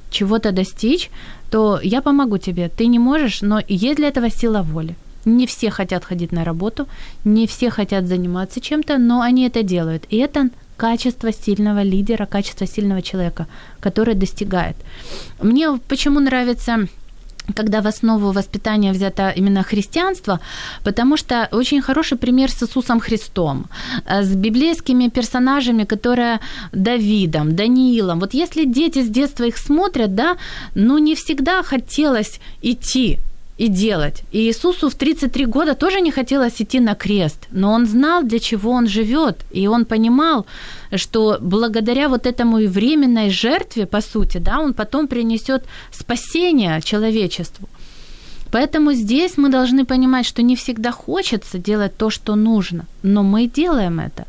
S3: чего-то достичь, то я помогу тебе. Ты не можешь, но есть для этого сила воли. Не все хотят ходить на работу, не все хотят заниматься чем-то, но они это делают. И это качество сильного лидера, качество сильного человека, который достигает. Мне почему нравится когда в основу воспитания взято именно христианство, потому что очень хороший пример с Иисусом Христом, э, с библейскими персонажами, которые Давидом, Даниилом. Вот если дети с детства их смотрят, да, ну не всегда хотелось идти и делать. И Иисусу в 33 года тоже не хотелось идти на крест, но он знал, для чего он живет, и он понимал, что благодаря вот этому временной жертве, по сути, да, он потом принесет спасение человечеству. Поэтому здесь мы должны понимать, что не всегда хочется делать то, что нужно, но мы делаем это.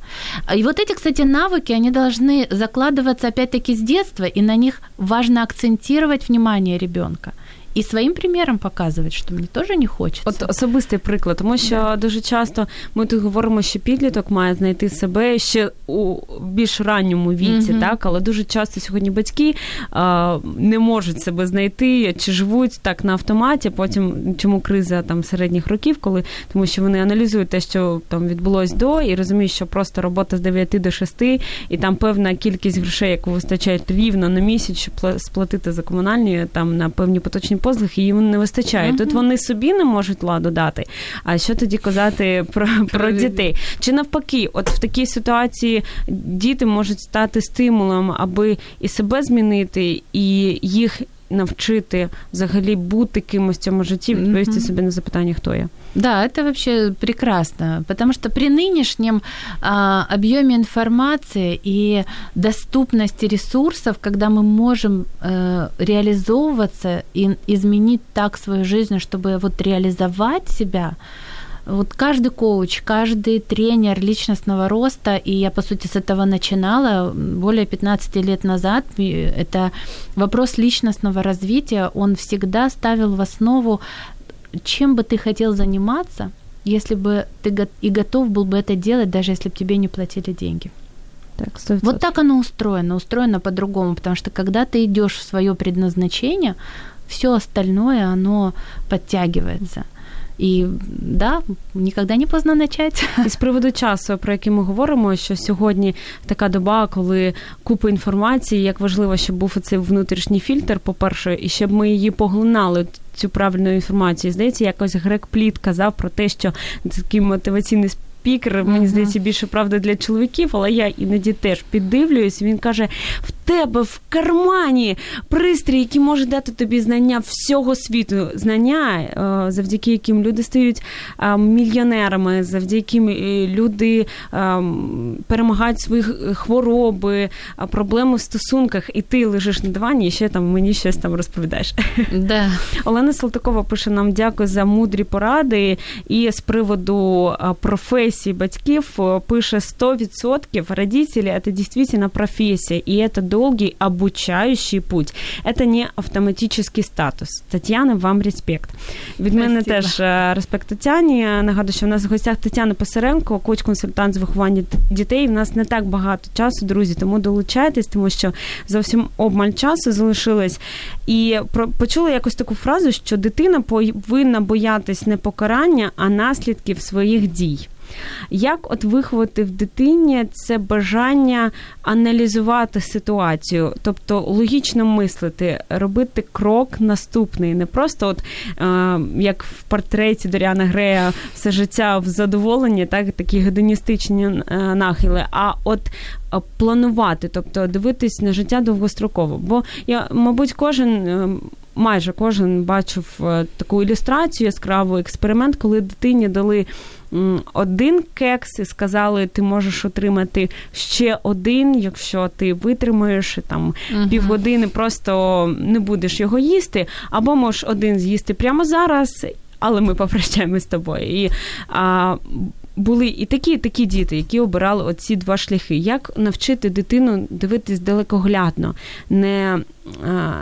S3: И вот эти, кстати, навыки, они должны закладываться опять-таки с детства, и на них важно акцентировать внимание ребенка. І своїм приміром показувати, що мені теж не хочеться.
S2: От особистий приклад, тому що да. дуже часто ми тут говоримо, що підліток має знайти себе ще у більш ранньому віці, mm так, але дуже часто сьогодні батьки а, не можуть себе знайти чи живуть так на автоматі. Потім чому криза там середніх років, коли тому що вони аналізують те, що там відбулось до, і розуміють, що просто робота з 9 до 6, і там певна кількість грошей, яку вистачає рівно на місяць, щоб сплатити за комунальні там на певні поточні послуги, їм не вистачає. Тут вони собі не можуть ладу дати. А що тоді казати про, про дітей? Чи навпаки, от в такій ситуації діти можуть стати стимулом, аби і себе змінити, і їх навчити взагалі бути кимось в цьому житті, відповісти mm-hmm. собі на запитання, хто я.
S3: Да, это вообще прекрасно, потому что при нынешнем а, объеме информации и доступности ресурсов, когда мы можем а, реализовываться и изменить так свою жизнь, чтобы вот реализовать себя, вот каждый коуч, каждый тренер личностного роста, и я, по сути, с этого начинала более 15 лет назад, это вопрос личностного развития, он всегда ставил в основу, чем бы ты хотел заниматься, если бы ты и готов был бы это делать, даже если бы тебе не платили деньги. Так, 100%. Вот так оно устроено, устроено по-другому, потому что когда ты идешь в свое предназначение, все остальное, оно подтягивается. І да, ніколи не поздно почати.
S2: І з приводу часу, про який ми говоримо, що сьогодні така доба, коли купа інформації, як важливо, щоб був цей внутрішній фільтр, по-перше, і щоб ми її поглинали. Цю правильну інформацію. Здається, якось Грек Пліт казав про те, що такий мотиваційний спікер, мені здається, більше правда для чоловіків, але я іноді теж піддивлююсь. Він каже: в тебе в кармані пристрій, який може дати тобі знання всього світу, знання, е, завдяки яким люди стають е, мільйонерами, завдяки яким е, люди перемагають свої хвороби, проблеми в стосунках, і ти лежиш на дивані і ще там мені щось там розповідаєш.
S3: Да. (laughs)
S2: Олена Салтакова пише нам дякую за мудрі поради. І з приводу професії батьків пише 100% родителей – это действительно профессия, и это долгий обучающий путь. Это не автоматический статус. Тетяна, вам респект. Від Спасибо. мене теж е, респект Тетяні. Нагадую, що в нас в гостях Тетяна Писаренко, коуч-консультант з виховання дітей. В нас не так багато часу, друзі, тому долучайтесь, тому що зовсім обмаль часу залишилось. І почула якось таку фразу, що дитина повинна боятись не покарання, а наслідків своїх дій. Як от виховати в дитині це бажання аналізувати ситуацію, тобто логічно мислити, робити крок наступний, не просто от е, як в портреті Доріана Грея все життя в задоволенні, так такі гедоністичні е, нахили, а от е, планувати, тобто дивитись на життя довгостроково. Бо я, мабуть, кожен. Е, майже кожен бачив таку ілюстрацію, яскравий експеримент, коли дитині дали один кекс і сказали, ти можеш отримати ще один, якщо ти витримаєш там uh півгодини, просто не будеш його їсти, або можеш один з'їсти прямо зараз. Але ми попрощаємось з тобою. І а, були і такі, і такі діти, які обирали оці два шляхи. Як навчити дитину дивитись далекоглядно, не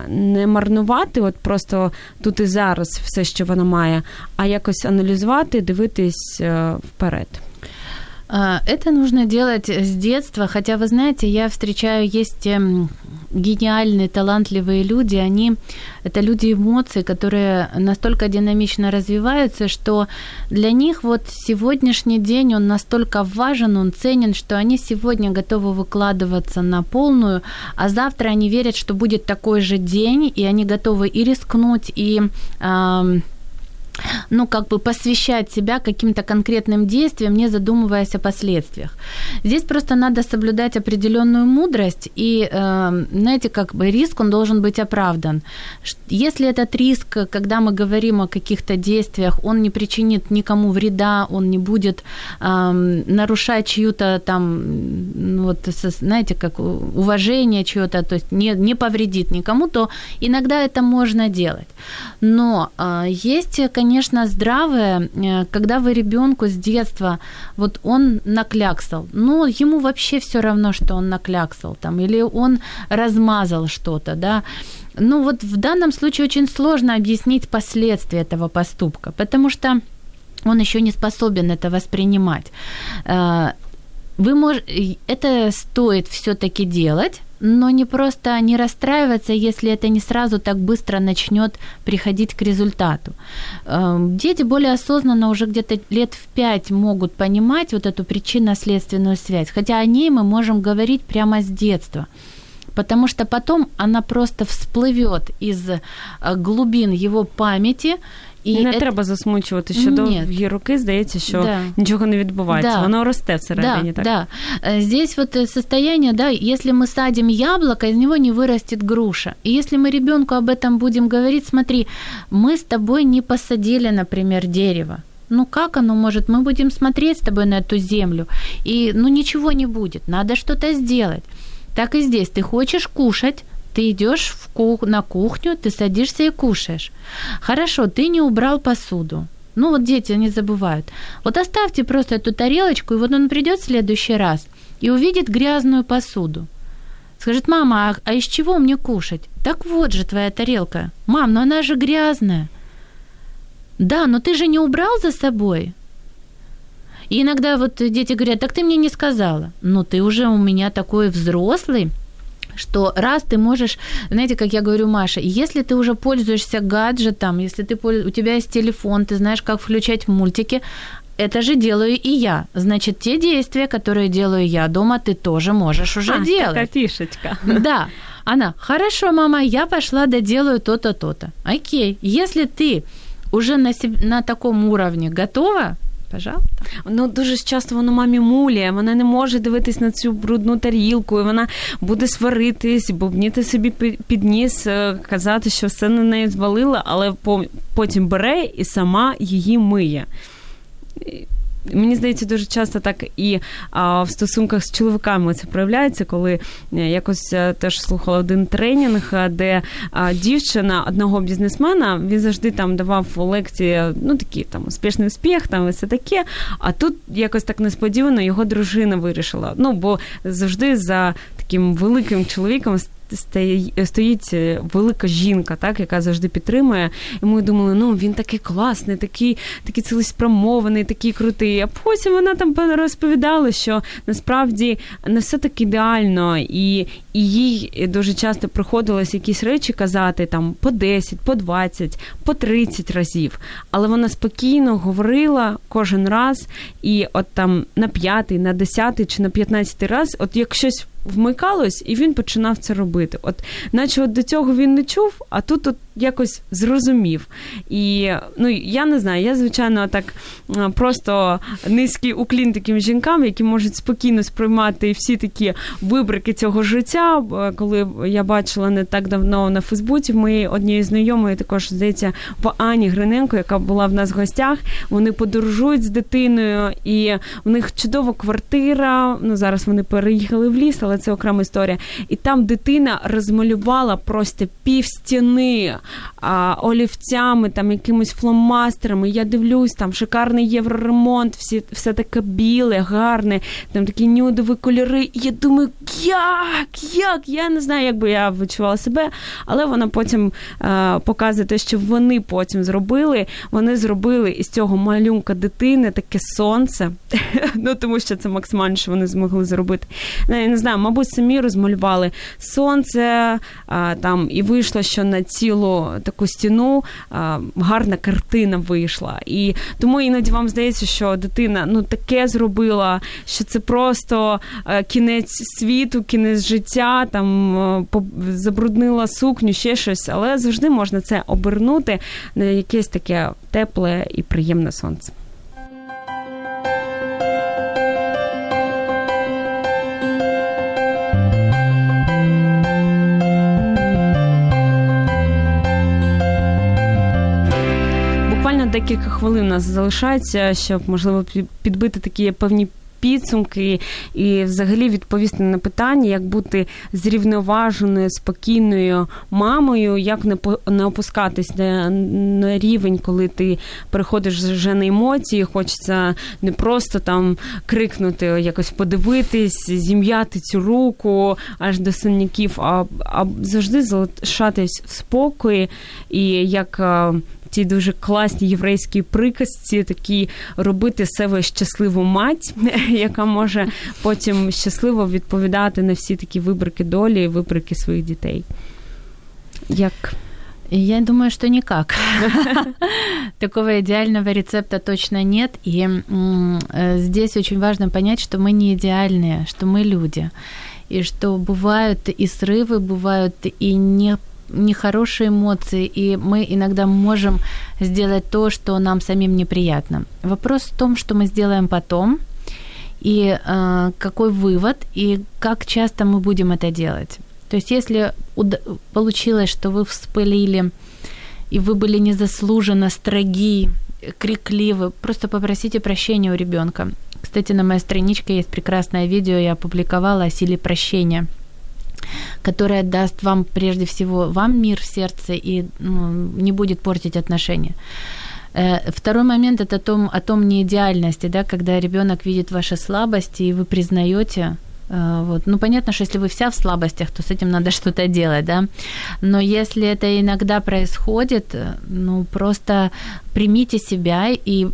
S2: не марнувати, от просто тут і зараз все, що вона має, а якось аналізувати, дивитись вперед.
S3: Это нужно делать с детства, хотя, вы знаете, я встречаю, есть эм, гениальные, талантливые люди, они, это люди эмоций, которые настолько динамично развиваются, что для них вот сегодняшний день, он настолько важен, он ценен, что они сегодня готовы выкладываться на полную, а завтра они верят, что будет такой же день, и они готовы и рискнуть, и... Э, ну, как бы посвящать себя каким-то конкретным действиям, не задумываясь о последствиях. Здесь просто надо соблюдать определенную мудрость, и, э, знаете, как бы риск, он должен быть оправдан. Если этот риск, когда мы говорим о каких-то действиях, он не причинит никому вреда, он не будет э, нарушать чью-то там, вот, знаете, как уважение чье-то, то есть не, не повредит никому, то иногда это можно делать. Но э, есть, конечно, конечно, здравое, э, когда вы ребенку с детства, вот он накляксал, ну, ему вообще все равно, что он накляксал там, или он размазал что-то, да, ну вот в данном случае очень сложно объяснить последствия этого поступка, потому что он еще не способен это воспринимать. Э, вы мож... Это стоит все-таки делать, но не просто не расстраиваться, если это не сразу так быстро начнет приходить к результату. Эм, дети более осознанно уже где-то лет в пять могут понимать вот эту причинно-следственную связь, хотя о ней мы можем говорить прямо с детства потому что потом она просто всплывет из э, глубин его памяти,
S2: і не це... треба засмучувати, що довгі роки здається, що да. нічого не відбувається. Да. Воно росте всередині.
S3: Да, так? да. Э, здесь вот э, состояние, да, если мы садим яблоко, из него не вырастет груша. И если мы ребенку об этом будем говорить, смотри, мы с тобой не посадили, например, дерево. Ну как оно может? Мы будем смотреть с тобой на эту землю, и ну ничего не будет. Надо что-то сделать. Так и здесь. Ты хочешь кушать, ты идешь в на кухню, ты садишься и кушаешь. Хорошо, ты не убрал посуду. Ну вот дети, они забывают. Вот оставьте просто эту тарелочку, и вот он придет в следующий раз и увидит грязную посуду. Скажет, мама, а, а из чего мне кушать? Так вот же твоя тарелка. Мам, но она же грязная. Да, но ты же не убрал за собой. И иногда вот дети говорят, так ты мне не сказала. Ну ты уже у меня такой взрослый, что раз ты можешь, знаете, как я говорю Маша, если ты уже пользуешься гаджетом, если ты, у тебя есть телефон, ты знаешь, как включать мультики, это же делаю и я. Значит, те действия, которые делаю я дома, ты тоже можешь уже
S2: а,
S3: делать.
S2: Такая фишечка.
S3: Да. Она, хорошо, мама, я пошла доделаю то-то, то-то. Окей. Если ты уже на, себе, на таком уровне готова, Пожалуйста.
S2: Ну дуже часто воно мамі муліє, вона не може дивитись на цю брудну тарілку, і вона буде сваритись, бубніти собі під ніс, е, казати, що все на неї звалило, але потім бере і сама її миє. Мені здається, дуже часто так і а, в стосунках з чоловіками це проявляється, коли е, якось е, теж слухала один тренінг, е, де а, дівчина одного бізнесмена він завжди там давав лекції, ну такі там успішний успіх, там і все таке. А тут якось так несподівано його дружина вирішила. Ну бо завжди за таким великим чоловіком стоїть е, велика жінка, так, яка завжди підтримує. І ми думали, ну він такий класний, такий такий цілеспрямований, такий крутий. А потім вона там розповідала, що насправді не все так ідеально, і і їй дуже часто приходилось якісь речі казати там по 10, по 20, по 30 разів. Але вона спокійно говорила кожен раз, і от там на п'ятий, на десятий чи на п'ятнадцятий раз, от як щось вмикалось, і він починав це робити. От, наче от до цього він не чув, а тут от якось зрозумів. І ну, я не знаю, я, звичайно, так просто низький уклін таким жінкам, які можуть спокійно сприймати всі такі вибрики цього життя. Коли я бачила не так давно на Фейсбуці, ми однієї знайомої, також здається, в Ані Гриненко, яка була в нас в гостях. Вони подорожують з дитиною, і в них чудова квартира. Ну зараз вони переїхали в ліс, але це окрема історія. І там дитина розмалювала просто пів стіни а, олівцями, там якимись фломастерами. Я дивлюсь, там шикарний євроремонт, всі, все таке біле, гарне, там такі нюдові кольори. І я думаю, як? Як? Я не знаю, як би я відчувала себе, але вона потім а, показує те, що вони потім зробили. Вони зробили із цього малюнка дитини таке сонце. (laughs) Ну тому що це максимально, що вони змогли зробити. Ну, я не знаю, мабуть, самі розмалювали сонце а, там і вийшло, що на цілу таку стіну гарна картина вийшла. І тому іноді вам здається, що дитина ну таке зробила, що це просто кінець світу, кінець життя, там забруднила сукню, ще щось, але завжди можна це обернути на якесь таке тепле і приємне сонце. Декілька хвилин у нас залишається, щоб можливо підбити такі певні підсумки і взагалі відповісти на питання, як бути зрівноваженою, спокійною мамою, як не не опускатись на, на рівень, коли ти переходиш вже на емоції, хочеться не просто там крикнути, якось подивитись, зім'яти цю руку аж до синяків, а, а завжди залишатись в спокої. І як ті дуже класні єврейські приказці, такі робити себе щасливу мать, (laughs) яка може потім щасливо відповідати на всі такі вибрики долі і вибрики своїх дітей. Як?
S3: Я думаю, что никак. (laughs) Такого идеального рецепта точно нет. И э, здесь очень важно понять, что мы не идеальные, что мы люди. И что бывают и срывы, бывают и не нехорошие эмоции, и мы иногда можем сделать то, что нам самим неприятно. Вопрос в том, что мы сделаем потом, и э, какой вывод, и как часто мы будем это делать. То есть если получилось, что вы вспылили, и вы были незаслуженно строги, крикливы, просто попросите прощения у ребенка. Кстати, на моей страничке есть прекрасное видео, я опубликовала о силе прощения – которая даст вам прежде всего вам мир в сердце и ну, не будет портить отношения. Э, второй момент это о том, о том неидеальности, да, когда ребенок видит ваши слабости, и вы признаете, э, вот. Ну, понятно, что если вы вся в слабостях, то с этим надо (laughs) что-то делать, да. Но если это иногда происходит, э, ну, просто примите себя и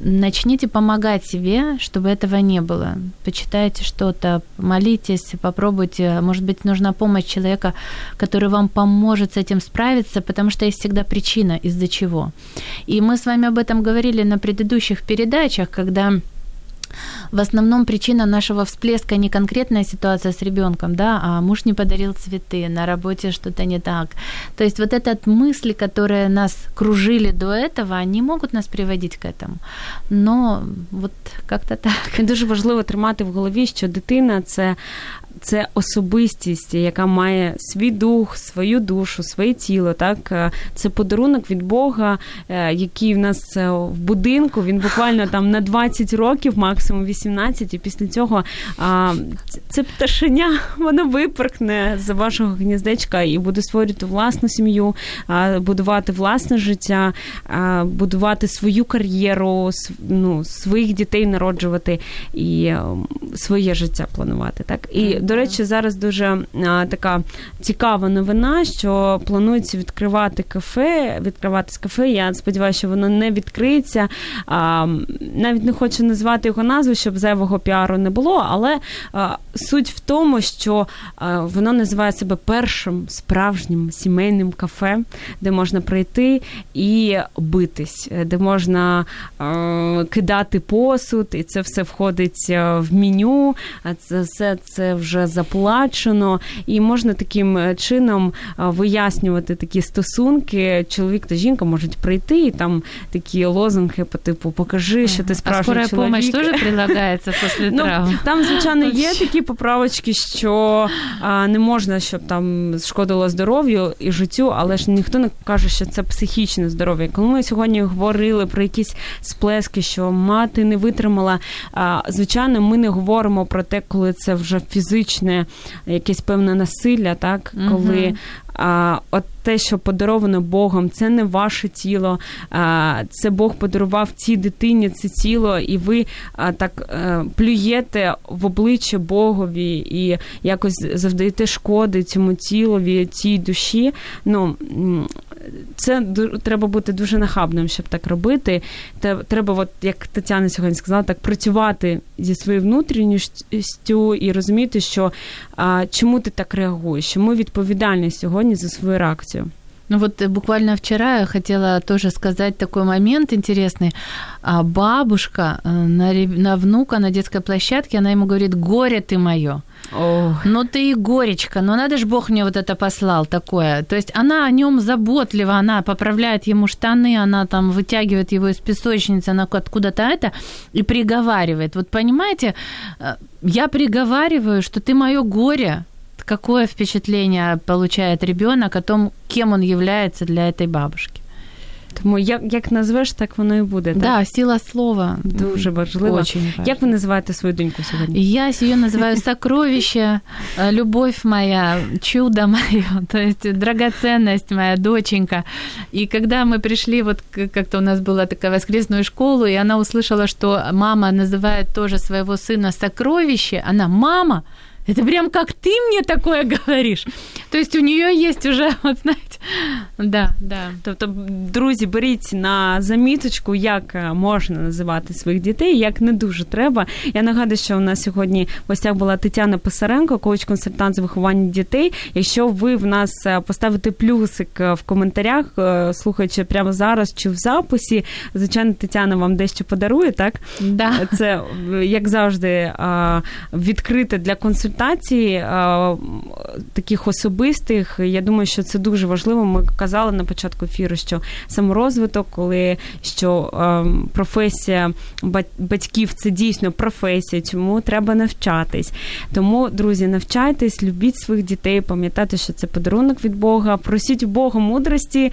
S3: начните помогать себе, чтобы этого не было. Почитайте что-то, молитесь, попробуйте. Может быть, нужна помощь человека, который вам поможет с этим справиться, потому что есть всегда причина, из-за чего. И мы с вами об этом говорили на предыдущих передачах, когда в основном причина нашего всплеска не конкретная ситуация с ребенком, да, а муж не подарил цветы, на работе что-то не так. То есть вот этот мысли, которые нас кружили до этого, они могут нас приводить к этому. Но вот как-то так.
S2: Дуже важливо тримати в голові, що дитина це це особистість, яка має свій дух, свою душу, своє тіло. Так е, це подарунок від Бога, е, який в нас е, в будинку. Він буквально там на 20 років, максимум 18, і після цього це пташеня, (laughs) воно випоркне з вашого гніздечка і буде створювати власну сім'ю, будувати власне життя, будувати свою кар'єру, ну, своїх дітей народжувати і своє життя планувати. Так і до речі, зараз дуже а, така цікава новина, що планується відкривати кафе, відкриватись кафе. Я сподіваюся, що воно не відкриється. А, Навіть не хочу назвати його назву, щоб зайвого піару не було. Але а, суть в тому, що воно називає себе першим справжнім сімейним кафе, де можна прийти і битись, де можна кидати посуд, і це все входить в меню. А це все це вже вже заплачено, і можна таким е, чином е, вияснювати такі стосунки. Чоловік та жінка можуть прийти і там такі лозунги по типу Покажи, що ти справжній
S3: а
S2: чоловік.
S3: помощь (laughs) теж прилагається після
S2: ну, Там, звичайно, є такі поправочки, що а, не можна, щоб там шкодило здоров'ю і життю, але ж ніхто не каже, що це психічне здоров'я. Коли ми сьогодні говорили про якісь сплески, що мати не витримала, а, звичайно, ми не говоримо про те, коли це вже фізично фізичне, якесь певне насилля, так, коли а, от те, що подаровано Богом, це не ваше тіло, а, це Бог подарував цій дитині це тіло, і ви а, так а, е, плюєте в обличчя Богові і якось завдаєте шкоди цьому тілові, цій душі. Ну, це треба бути дуже нахабним, щоб так робити. Треба, от, як Тетяна сьогодні сказала, так працювати зі своєю внутрішністю і розуміти, що а, чому ти так реагуєш, чому відповідальний сьогодні за свою реакцію.
S3: Ну вот э, буквально вчера я хотела тоже сказать такой момент интересный. А бабушка э, на, на внука на детской площадке, она ему говорит, горе ты мое. Oh. Ну ты и горечка, но надо же Бог мне вот это послал такое. То есть она о нем заботлива, она поправляет ему штаны, она там вытягивает его из песочницы, она откуда-то это и приговаривает. Вот понимаете, э, я приговариваю, что ты мое горе, какое впечатление получает ребенок о том, кем он является для этой бабушки?
S2: Тому як як назвеш, так воно і буде. Так?
S3: Да, сила слова.
S2: Дуже важливо.
S3: Очень
S2: Як ви називаєте свою доньку сьогодні?
S3: Я ее называю сокровище, э, любовь моя, чудо мое, (laughs) то есть драгоценность моя доченька. И когда мы пришли, вот как-то у нас была такая воскресную школу, и она услышала, что мама называет тоже своего сына сокровище, она «мама», это прям как ты мне такое (laughs) говоришь. То есть у нее есть уже, (laughs) вот знаете, да, да.
S2: Тобто, друзі, беріть на заміточку, як е, можна називати своїх дітей, як не дуже треба. Я нагадую, що у нас сьогодні в гостях була Тетяна Писаренко, коуч-консультант з виховання дітей. Якщо ви в нас е, поставите плюсик е, в коментарях, слухаючи прямо зараз чи в записі, звичайно, Тетяна вам дещо подарує, так?
S3: Да.
S2: Це, як завжди, відкрите для консультацій таких особистих. Я думаю, що це дуже важливо. Ми казали на початку ефіру, що саморозвиток, коли що е, професія батьків це дійсно професія, чому треба навчатись. Тому, друзі, навчайтесь, любіть своїх дітей, пам'ятайте, що це подарунок від Бога. Просіть у Бога мудрості,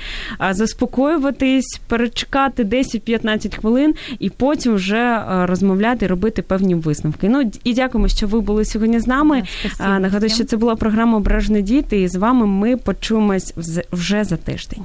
S2: заспокоюватись, перечекати 10-15 хвилин і потім вже е, розмовляти, робити певні висновки. Ну і дякуємо, що ви були сьогодні з нами. Нагадую, що це була програма Ображені діти, і з вами ми почуємось вже за тиждень.